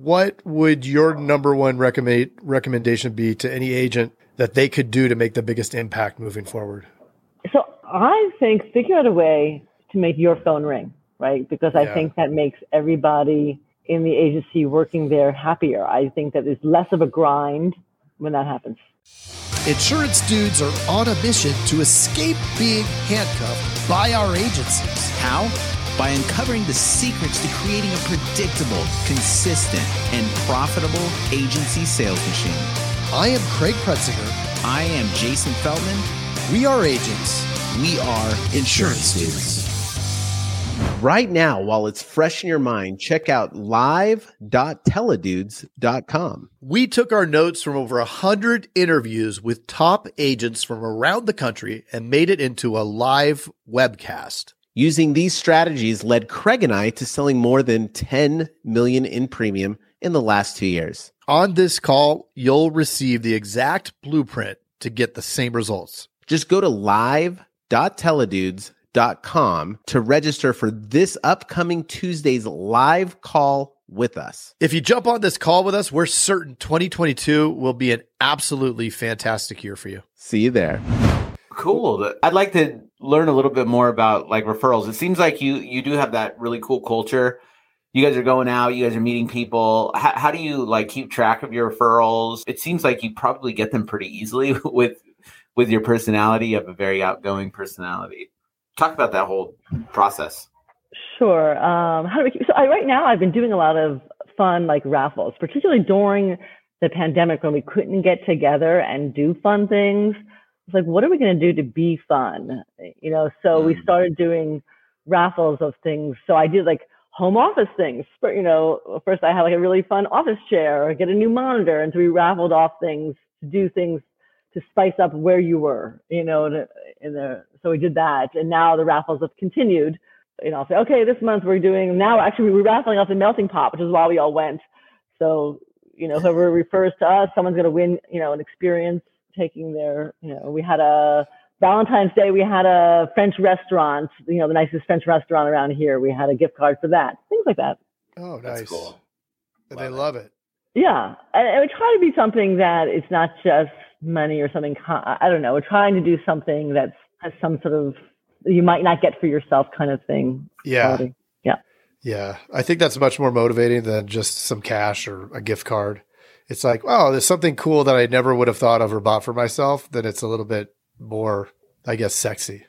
What would your number one recommend recommendation be to any agent that they could do to make the biggest impact moving forward? So I think figure out a way to make your phone ring, right? Because I Yeah. think that makes everybody in the agency working there happier. I think that there's less of a grind when that happens. Insurance dudes are on a mission to escape being handcuffed by our agencies. How? By uncovering the secrets to creating a predictable, consistent, and profitable agency sales machine. I am Craig Pretzinger. I am Jason Feldman. We are agents. We are insurance dudes. Right now, while it's fresh in your mind, check out live.teledudes.com. We took our notes from over 100 interviews with top agents from around the country and made it into a live webcast. Using these strategies led Craig and I to selling more than 10 million in premium in the last two years. On this call, you'll receive the exact blueprint to get the same results. Just go to live.teledudes.com to register for this upcoming Tuesday's live call with us. If you jump on this call with us, we're certain 2022 will be an absolutely fantastic year for you. See you there. Cool. I'd like to learn a little bit more about like referrals. It seems like you you do have that really cool culture. You guys are going out, you guys are meeting people. How, how do you like keep track of your referrals? It seems like you probably get them pretty easily with with your personality. You have a very outgoing personality. Talk about that whole process. Sure. Um, how do we keep, so I, right now I've been doing a lot of fun like raffles, particularly during the pandemic when we couldn't get together and do fun things. It's like, what are we going to do to be fun? You know, so we Mm. started doing raffles of things. So I did like home office things. But, you know, first I had like a really fun office chair or get a new monitor. And so we raffled off things to do things to spice up where you were, you know, to, in the, so we did that. And now the raffles have continued you know, I'll say, okay, this month we're doing now actually we're raffling off the melting pot, which is why we all went. So, you know, whoever refers to us, someone's gonna win, you know, an experience taking their, you know, we had a Valentine's Day, we had a French restaurant, you know, the nicest French restaurant around here. We had a gift card for that. Things like that. Oh, That's nice. cool. And they Love it. love it. Yeah. And, and we try to be something that it's not just money or something. I don't know. We're trying to do something that's has some sort of you might not get for yourself kind of thing. Yeah. quality. Yeah. I think that's much more motivating than just some cash or a gift card. It's like, oh, there's something cool that I never would have thought of or bought for myself. Then it's a little bit more, I guess, sexy.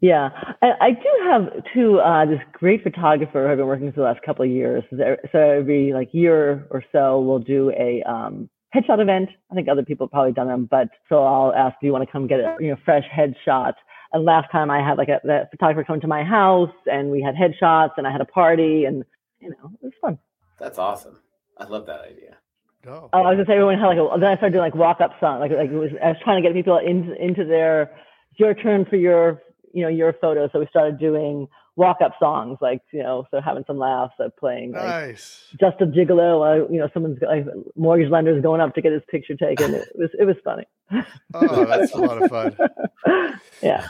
Yeah, I, I do have too uh, this great photographer who I've been working with the last couple of years. So every like year or so, we'll do a um, headshot event. I think other people have probably done them, but so I'll ask, do you want to come get a you know fresh headshot? And last time I had like a the photographer come to my house, and we had headshots, and I had a party, and you know it was fun. That's awesome. I love that idea. Oh, I was gonna say everyone had like a, then I started doing like walk up song, like like it was I was trying to get people into into their it's your turn for your you know your photo. So we started doing walk up songs, like you know, so having some laughs at playing like Nice. just a gigolo. Uh, you know, someone's like mortgage lender's going up to get his picture taken. It was it was funny. Oh, that's a lot of fun. yeah.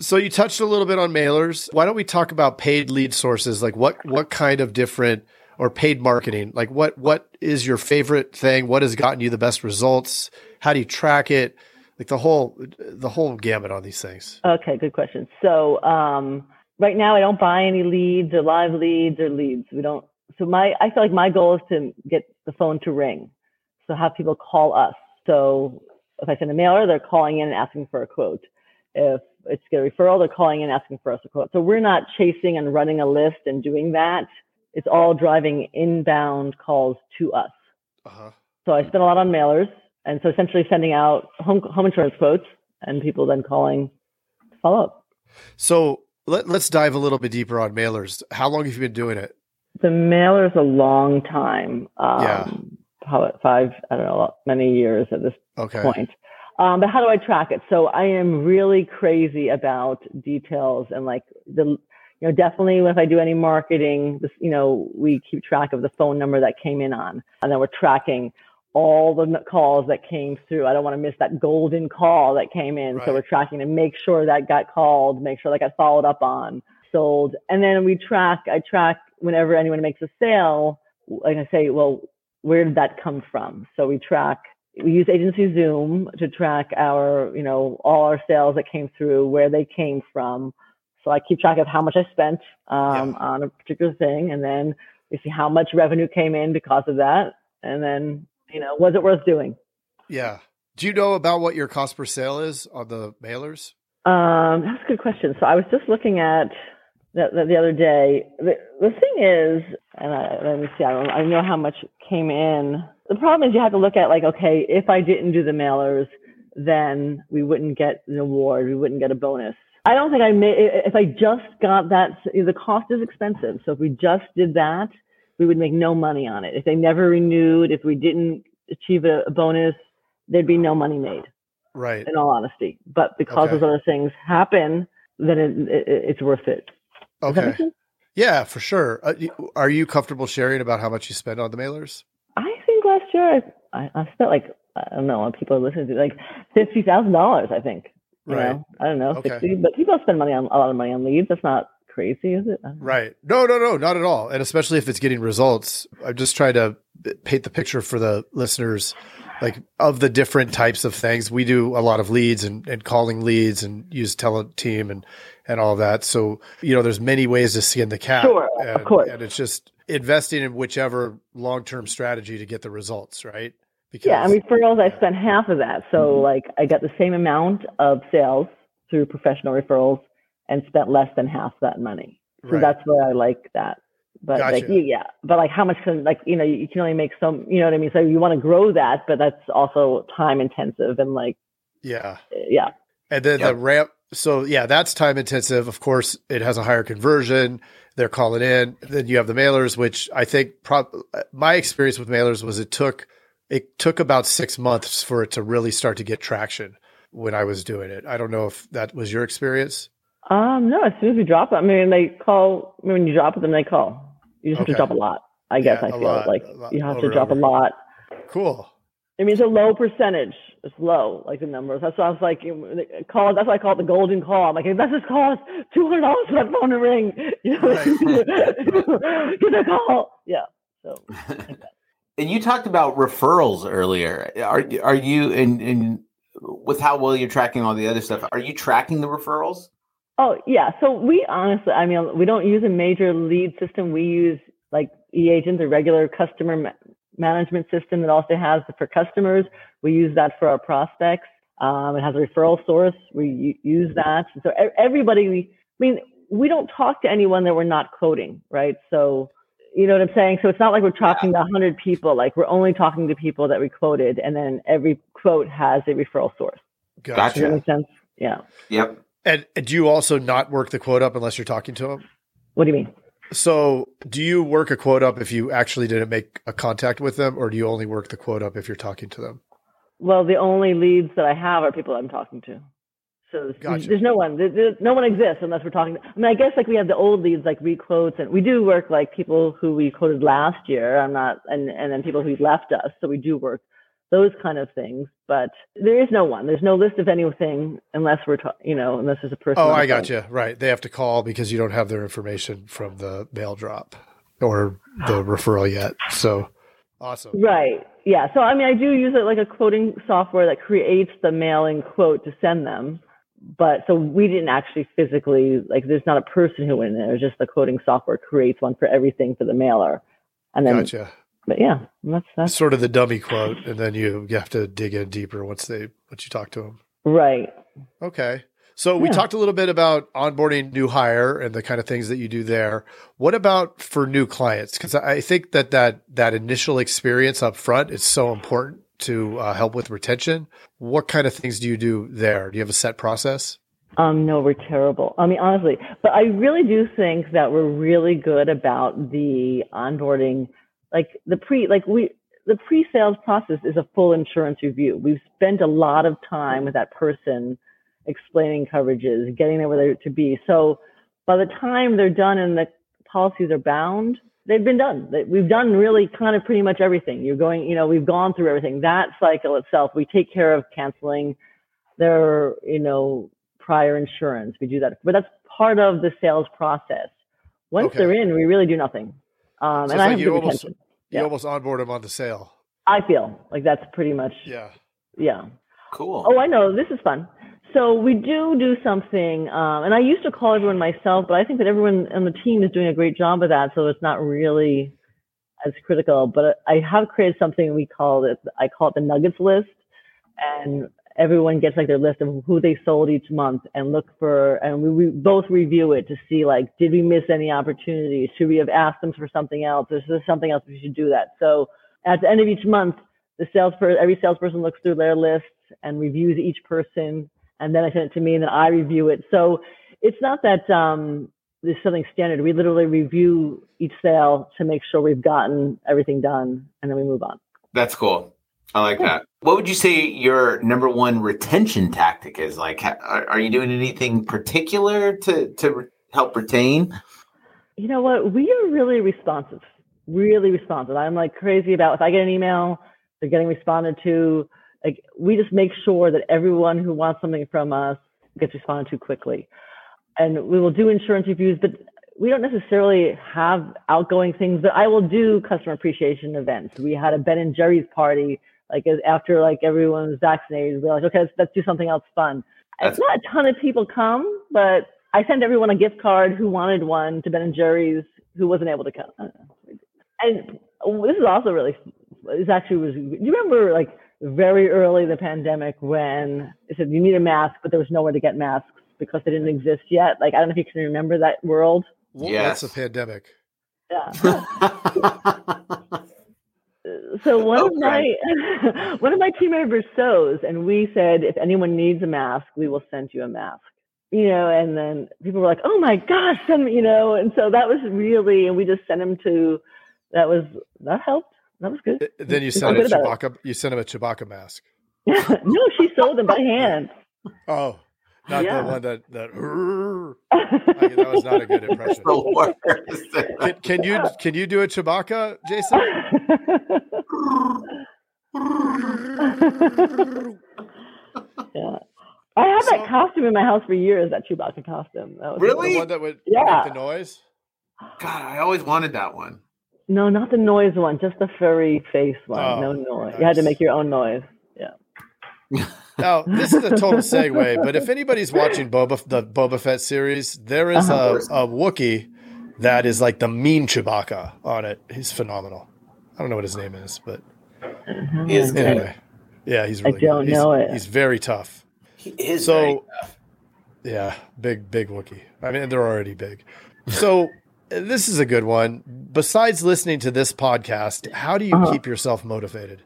So you touched a little bit on mailers. Why don't we talk about paid lead sources? Like what what kind of different or paid marketing? Like what what is your favorite thing? What has gotten you the best results? How do you track it? Like the whole the whole gamut on these things. Okay, good question. So um, right now, I don't buy any leads or live leads or leads. We don't. So my, I feel like my goal is to get the phone to ring. So have people call us. So if I send a mailer, they're calling in and asking for a quote. If it's a referral, they're calling in asking for us a quote. So we're not chasing and running a list and doing that. It's all driving inbound calls to us. Uh-huh. So I spend a lot on mailers, and so essentially sending out home home insurance quotes, and people then calling to follow up. So let, let's dive a little bit deeper on mailers. How long have you been doing it? The mailer is a long time. Um, Yeah. Probably five, I don't know, many years at this Okay. point. Um, but how do I track it? So I am really crazy about details and like the, you know, definitely if I do any marketing, this, you know, we keep track of the phone number that came in on, and then we're tracking all the calls that came through. I don't want to miss that golden call that came in. Right. So we're tracking to make sure that got called, make sure that got followed up on, sold. And then we track, I track whenever anyone makes a sale, like I say, well, where did that come from? So we track, we use Agency Zoom to track our, you know, all our sales that came through, where they came from. So I keep track of how much I spent um, Yeah. on a particular thing, and then we see how much revenue came in because of that, and then you know, was it worth doing? Yeah. Do you know about what your cost per sale is on the mailers? Um, that's a good question. So I was just looking at the, the, the other day. The, the thing is, and I, let me see, I, don't, I know how much came in. The problem is you have to look at like, okay, if I didn't do the mailers, then we wouldn't get an award, we wouldn't get a bonus. I don't think I made, if I just got that, the cost is expensive. So if we just did that, we would make no money on it. If they never renewed, if we didn't achieve a, a bonus, there'd be no money made Right. in all honesty. But because Okay. those other things happen, then it, it, it's worth it. Okay. Yeah, for sure. Uh, are you comfortable sharing about how much you spend on the mailers? I think last year I, I, I spent like I don't know. People are listening to like fifty thousand dollars. I think. Right. know, I don't know, Okay. sixty. But people spend money on a lot of money on leads. That's not crazy, is it? I don't know. Right. No, no, no, not at all. And especially if it's getting results. I'm just trying to paint the picture for the listeners, like of the different types of things. We do a lot of leads and, and calling leads and use teleteam and, and all that. So, you know, there's many ways to skin the cat. Sure, of course. And it's just investing in whichever long-term strategy to get the results, right? Because Yeah, and referrals. I spent half of that, so mm-hmm. like I got the same amount of sales through professional referrals and spent less than half that money. So Right. that's where I like that. But like Gotcha. you, yeah, but like how much can like you know you can only make some you know what I mean. So you want to grow that, but that's also time intensive and like yeah. yeah, And then the ramp. So yeah, that's time intensive. Of course, it has a higher conversion. They're calling in. Then you have the mailers, which I think prob- uh, my experience with mailers was it took it took about six months for it to really start to get traction when I was doing it. I don't know if that was your experience. Um, no, as soon as we drop it, I mean, they call, I mean, when you drop it, then they call. You just have to drop a lot. I guess Yeah, I a feel lot, like lot, you have over to and drop a lot. Cool. I mean, it's a low percentage. It's low, like the numbers. That's why I was like, you know, they call. That's why I call it the golden call. I'm like, if that just cost two hundred dollars for that phone to ring, you know, get a call. Yeah. So And you talked about referrals earlier. Are are you in in with how well you're tracking all the other stuff? Are you tracking the referrals? Oh yeah. So we honestly, I mean, we don't use a major lead system. We use like eAgent, a regular customer ma- management system that also has for customers. We use that for our prospects. Um, it has a referral source. We u- use that. So e- everybody, we, I mean, we don't talk to anyone that we're not quoting, right? So you know what I'm saying? So it's not like we're talking to 100 people. Like we're only talking to people that we quoted, and then every quote has a referral source. Does Gotcha. that make sense? Yeah. Yep. And, and do you also not work the quote up unless you're talking to them? What do you mean? So do you work a quote up if you actually didn't make a contact with them, or do you only work the quote up if you're talking to them? Well, the only leads that I have are people I'm talking to. So there's, Gotcha. there's no one. No one exists unless we're talking. I mean, I guess like we have the old leads like requotes, and we do work like people who we quoted last year. I'm not, and and then people who left us. So we do work those kind of things. But there is no one. There's no list of anything unless we're, ta- you know, unless there's a person. Oh, I got you. Right. They have to call because you don't have their information from the mail drop or the referral yet. So awesome. Right. Yeah. So I mean, I do use it like a quoting software that creates the mailing quote to send them. But so we didn't actually physically like. There's not a person who went in there. It's just the quoting software creates one for everything for the mailer. And then, Gotcha. but yeah, that's that's Sort of the dummy quote, and then you, you have to dig in deeper once they once you talk to them. right. Okay. So we talked a little bit about onboarding new hire and the kind of things that you do there. What about for new clients? Because I think that that that initial experience up front is so important to uh, help with retention. What kind of things do you do there? Do you have a set process? Um, no, we're terrible. I mean, honestly, but I really do think that we're really good about the onboarding, like the pre, like we, the pre-sales process is a full insurance review. We've spent a lot of time with that person explaining coverages, getting them where they're to be. So by the time they're done and the policies are bound, they've been done. We've done really kind of pretty much everything. You're going, you know, we've gone through everything. That cycle itself, we take care of canceling their, you know, prior insurance. We do that, but that's part of the sales process. Once Okay. they're in, we really do nothing. Um, So and I like have you good almost- retention. You Yeah. almost onboard them on the sale. I feel like that's pretty much Yeah. yeah. Cool. Oh, I know. This is fun. So we do do something, um, and I used to call everyone myself, but I think that everyone on the team is doing a great job of that. So it's not really as critical. But I have created something we call it. I call it the Nuggets list, and everyone gets like their list of who they sold each month, and look for, and we, we both review it to see like, did we miss any opportunities? Should we have asked them for something else? Is there something else we should do that? So at the end of each month, the salesperson, every salesperson looks through their list and reviews each person, and then I send it to me, and then I review it. So it's not that um, there's something standard. We literally review each sale to make sure we've gotten everything done, and then we move on. That's cool. I like that. What would you say your number one retention tactic is? Like, are, are you doing anything particular to to re- help retain? You know what? We are really responsive, really responsive. I'm like crazy about if I get an email, they're getting responded to. Like we just make sure that everyone who wants something from us gets responded to quickly. And we will do insurance reviews, but we don't necessarily have outgoing things. But I will do customer appreciation events. We had a Ben and Jerry's party, like after like everyone was vaccinated. We're like, okay, let's, let's do something else fun. That's- It's not a ton of people come, but I sent everyone a gift card who wanted one to Ben and Jerry's who wasn't able to come. Know. And this is also really, this actually was, you remember like very early in the pandemic when it said you need a mask, but there was nowhere to get masks because they didn't exist yet. Like, I don't know if you can remember that world. Wh- Yes. What's a pandemic? Yeah. So one of Okay. my one of my team members sews, and we said if anyone needs a mask, we will send you a mask. You know, and then people were like, "Oh my gosh!" Send me, you know, and so that was really, and we just sent him to. That was that helped. That was good. Then you sent send a Chewbacca. You send him a Chewbacca mask. no, she sewed them by hand. Oh, not Yeah. the one that that. I mean, that was not a good impression. Can, can you can you do a Chewbacca, Jason? yeah. I had that costume in my house for years. That Chewbacca costume. That was Really? The one that would Yeah. make the noise. God, I always wanted that one. No, not the noise one. Just the furry face one. Oh, no noise. You had to make your own noise. Yeah. Now, this is a total segue, but if anybody's watching Boba the Boba Fett series, there is Uh-huh. a, a Wookiee that is like the mean Chewbacca on it. He's phenomenal. I don't know what his name is, but He is good. anyway, yeah, he's really. I don't good. He's, know it. He's very tough. He is So- very tough. Yeah, big, big Wookiee. I mean, they're already big. So this is a good one. Besides listening to this podcast, how do you Uh-huh. keep yourself motivated?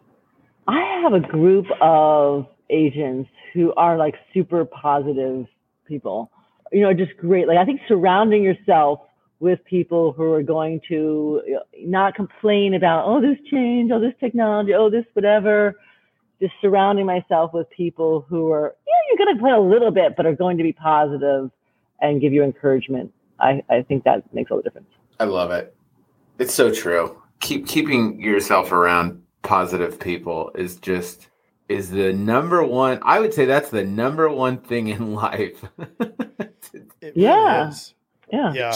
I have a group of agents who are like super positive people. You know, just great. Like I think surrounding yourself with people who are going to not complain about, oh, this change, oh, this technology, oh, this whatever. Just surrounding myself with people who are, yeah, you're going to complain a little bit, but are going to be positive and give you encouragement. I, I think that makes all the difference. I love it. It's so true. Keep keeping yourself around positive people is just is the number one. I would say that's the number one thing in life. It Yeah. is. Yeah. Yeah.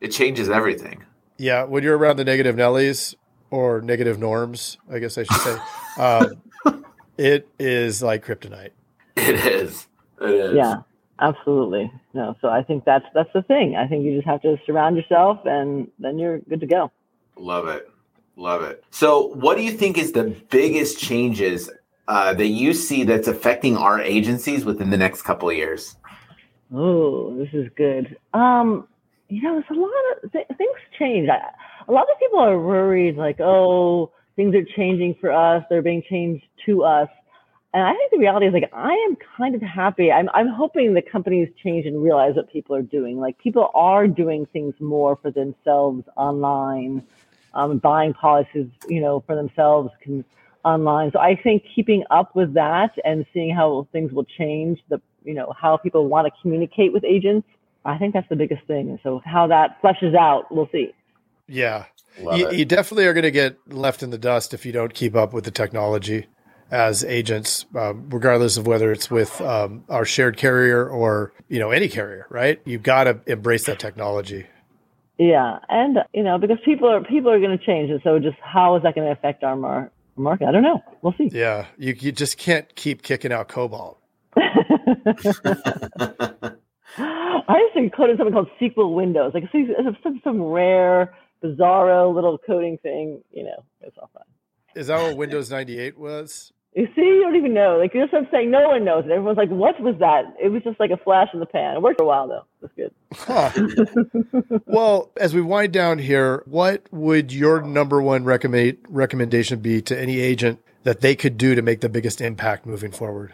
it changes everything. Yeah, when you're around the negative Nellies or negative norms, I guess I should say, um, it is like kryptonite. It is. It is. Yeah, absolutely. No, so I think that's that's the thing. I think you just have to surround yourself, and then you're good to go. Love it. Love it. So, what do you think is the biggest changes uh, that you see that's affecting our agencies within the next couple of years? Oh, this is good. Um, you know, it's a lot of th- things change. I, a lot of people are worried, like, oh, things are changing for us. They're being changed to us. And I think the reality is, like, I am kind of happy. I'm, I'm hoping the companies change and realize what people are doing. Like, people are doing things more for themselves online, um, buying policies, you know, for themselves can, online. So I think keeping up with that and seeing how things will change, the, you know, how people want to communicate with agents, I think that's the biggest thing. So how that fleshes out, we'll see. Yeah. You, you definitely are going to get left in the dust if you don't keep up with the technology as agents, um, regardless of whether it's with um, our shared carrier or you know any carrier. Right? You've got to embrace that technology. Yeah, and you know because people are people are going to change, and so just how is that going to affect our mar- market? I don't know. We'll see. Yeah, you you just can't keep kicking out COBOL. I used to code in something called SQL Windows, like see, some some rare, bizarro little coding thing. You know, it's all fun. Is that what Windows 98 was? You see, you don't even know. Like that's what I'm saying. No one knows it. Everyone's like, "What was that?" It was just like a flash in the pan. It worked for a while though. That's good. Huh. well, as we wind down here, what would your number one recommend recommendation be to any agent that they could do to make the biggest impact moving forward?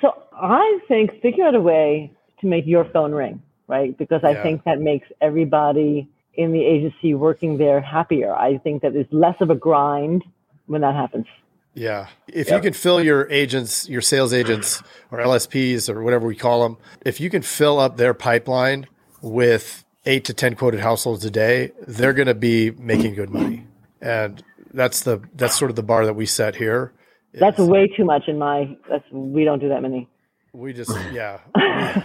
So I think figure out a way to make your phone ring, right? Because I Yeah. think that makes everybody in the agency working there happier. I think that there's less of a grind when that happens. Yeah. If you can fill your agents, your sales agents or LSPs or whatever we call them, if you can fill up their pipeline with eight to 10 quoted households a day, they're going to be making good money. And that's the, that's sort of the bar that we set here. That's way too much in my. That's we don't do that many. We just, yeah,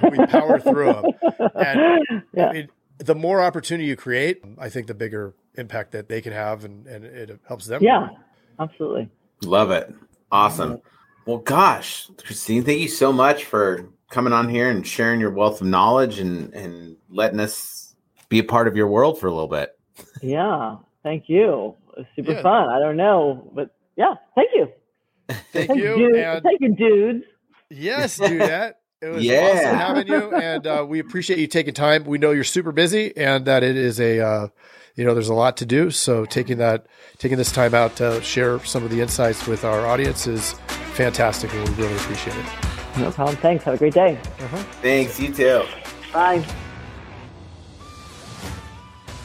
we, we power through them. And Yeah. I mean, the more opportunity you create, I think the bigger impact that they can have and, and it helps them. Yeah, absolutely. Love it. Awesome. Well, gosh, Christine, thank you so much for coming on here and sharing your wealth of knowledge and, and letting us be a part of your world for a little bit. Yeah, thank you. Super Yeah. fun. I don't know, but yeah, thank you. Thank Thank you. dude. And Thank you, dudes. Yes, Dudette. It was Yeah. awesome having you, and uh, we appreciate you taking time. We know you're super busy, and that it is a, uh, you know, there's a lot to do. So taking that, taking this time out to share some of the insights with our audience is fantastic, and we really appreciate it. No problem. Thanks. Have a great day. Thanks. You too. Bye.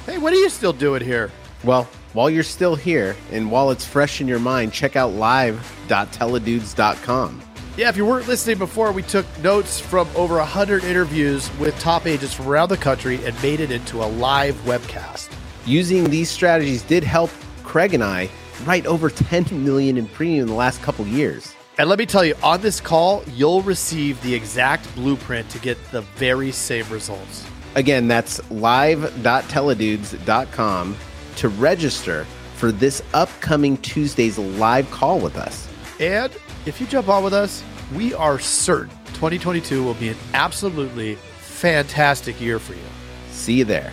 Hey, what are you still doing here? Well, while you're still here and while it's fresh in your mind, check out live.teledudes.com. Yeah, if you weren't listening before, we took notes from over 100 interviews with top agents from around the country and made it into a live webcast. Using these strategies did help Craig and I write over 10 million in premium in the last couple years. And let me tell you, on this call, you'll receive the exact blueprint to get the very same results. Again, that's live.teledudes.com to register for this upcoming Tuesday's live call with us. And if you jump on with us, we are certain 2022 will be an absolutely fantastic year for you. See you there.